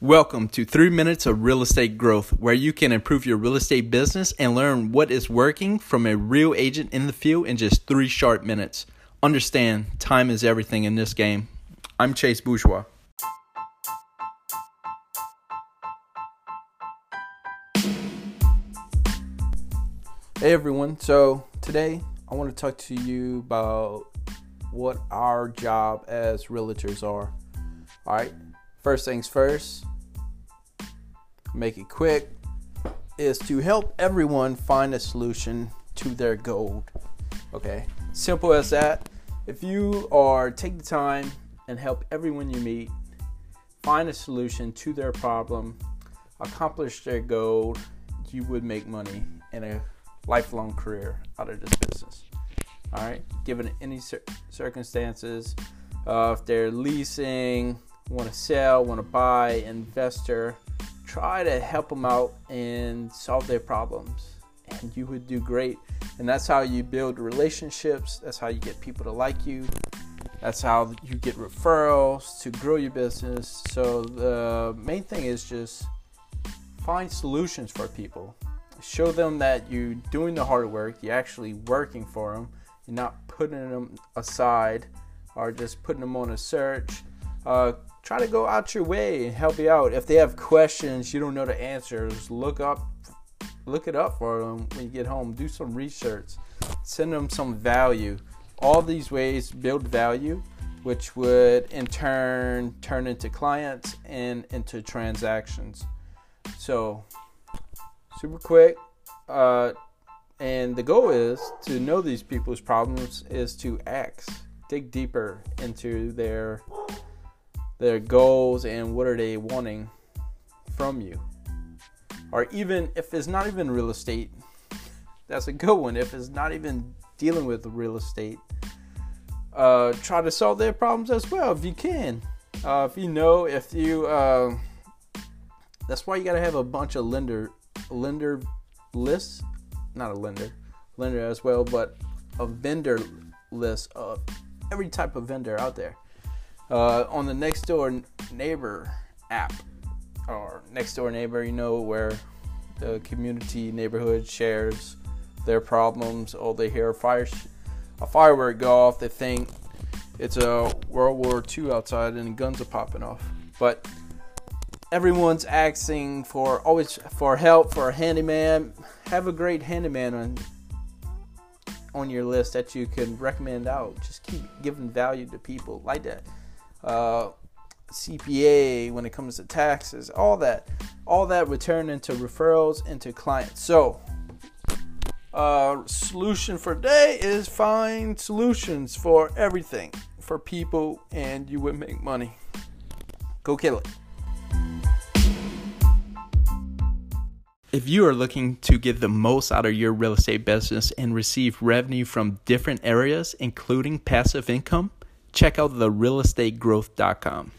Welcome to 3 Minutes of Real Estate Growth, where you can improve your real estate business and learn what is working from a real agent in the field in just 3 short minutes. Understand, time is everything in this game. I'm Chase Bourgeois. Hey everyone, so today I want to talk to you about what our job as realtors are. All right, first things first, make it quick, is to help everyone find a solution to their goal. Okay, simple as that. If you are take the time and help everyone you meet find a solution to their problem, accomplish their goal, you would make money in a lifelong career out of this business. All right, given any circumstances, uh, if they're leasing, want to sell, want to buy, investor, try to help them out and solve their problems. And you would do great. And that's how you build relationships. That's how you get people to like you. That's how you get referrals to grow your business. So the main thing is just find solutions for people. Show them that you're doing the hard work, you're actually working for them, you're not putting them aside or just putting them on a search. Uh, try to go out your way and help you out. If they have questions you don't know the answers, look up look it up for them when you get home. Do some research. Send them some value. All these ways build value, which would in turn turn into clients and into transactions. So, super quick. Uh, and the goal is to know these people's problems is to ask, dig deeper into their their goals and what are they wanting from you. Or even if it's not even real estate, that's a good one. If it's not even dealing with real estate, uh, try to solve their problems as well if you can. Uh, if you know, if you, uh, that's why you gotta have a bunch of lender, lender lists, not a lender, lender as well, but a vendor list of every type of vendor out there uh, on the next door neighbor app or next door neighbor you know where the community neighborhood shares their problems or they hear a fire a firework go off they think it's a world war ii outside and guns are popping off. But everyone's asking for always for help for a handyman. Have a great handyman on on your list that you can recommend out. Just keep giving value to people like that uh, CPA, when it comes to taxes, all that, all that return into referrals into clients. So, uh, solution for day is find solutions for everything for people, and you would make money. Go kill it. If you are looking to get the most out of your real estate business and receive revenue from different areas, including passive income, check out therealestategrowth.com.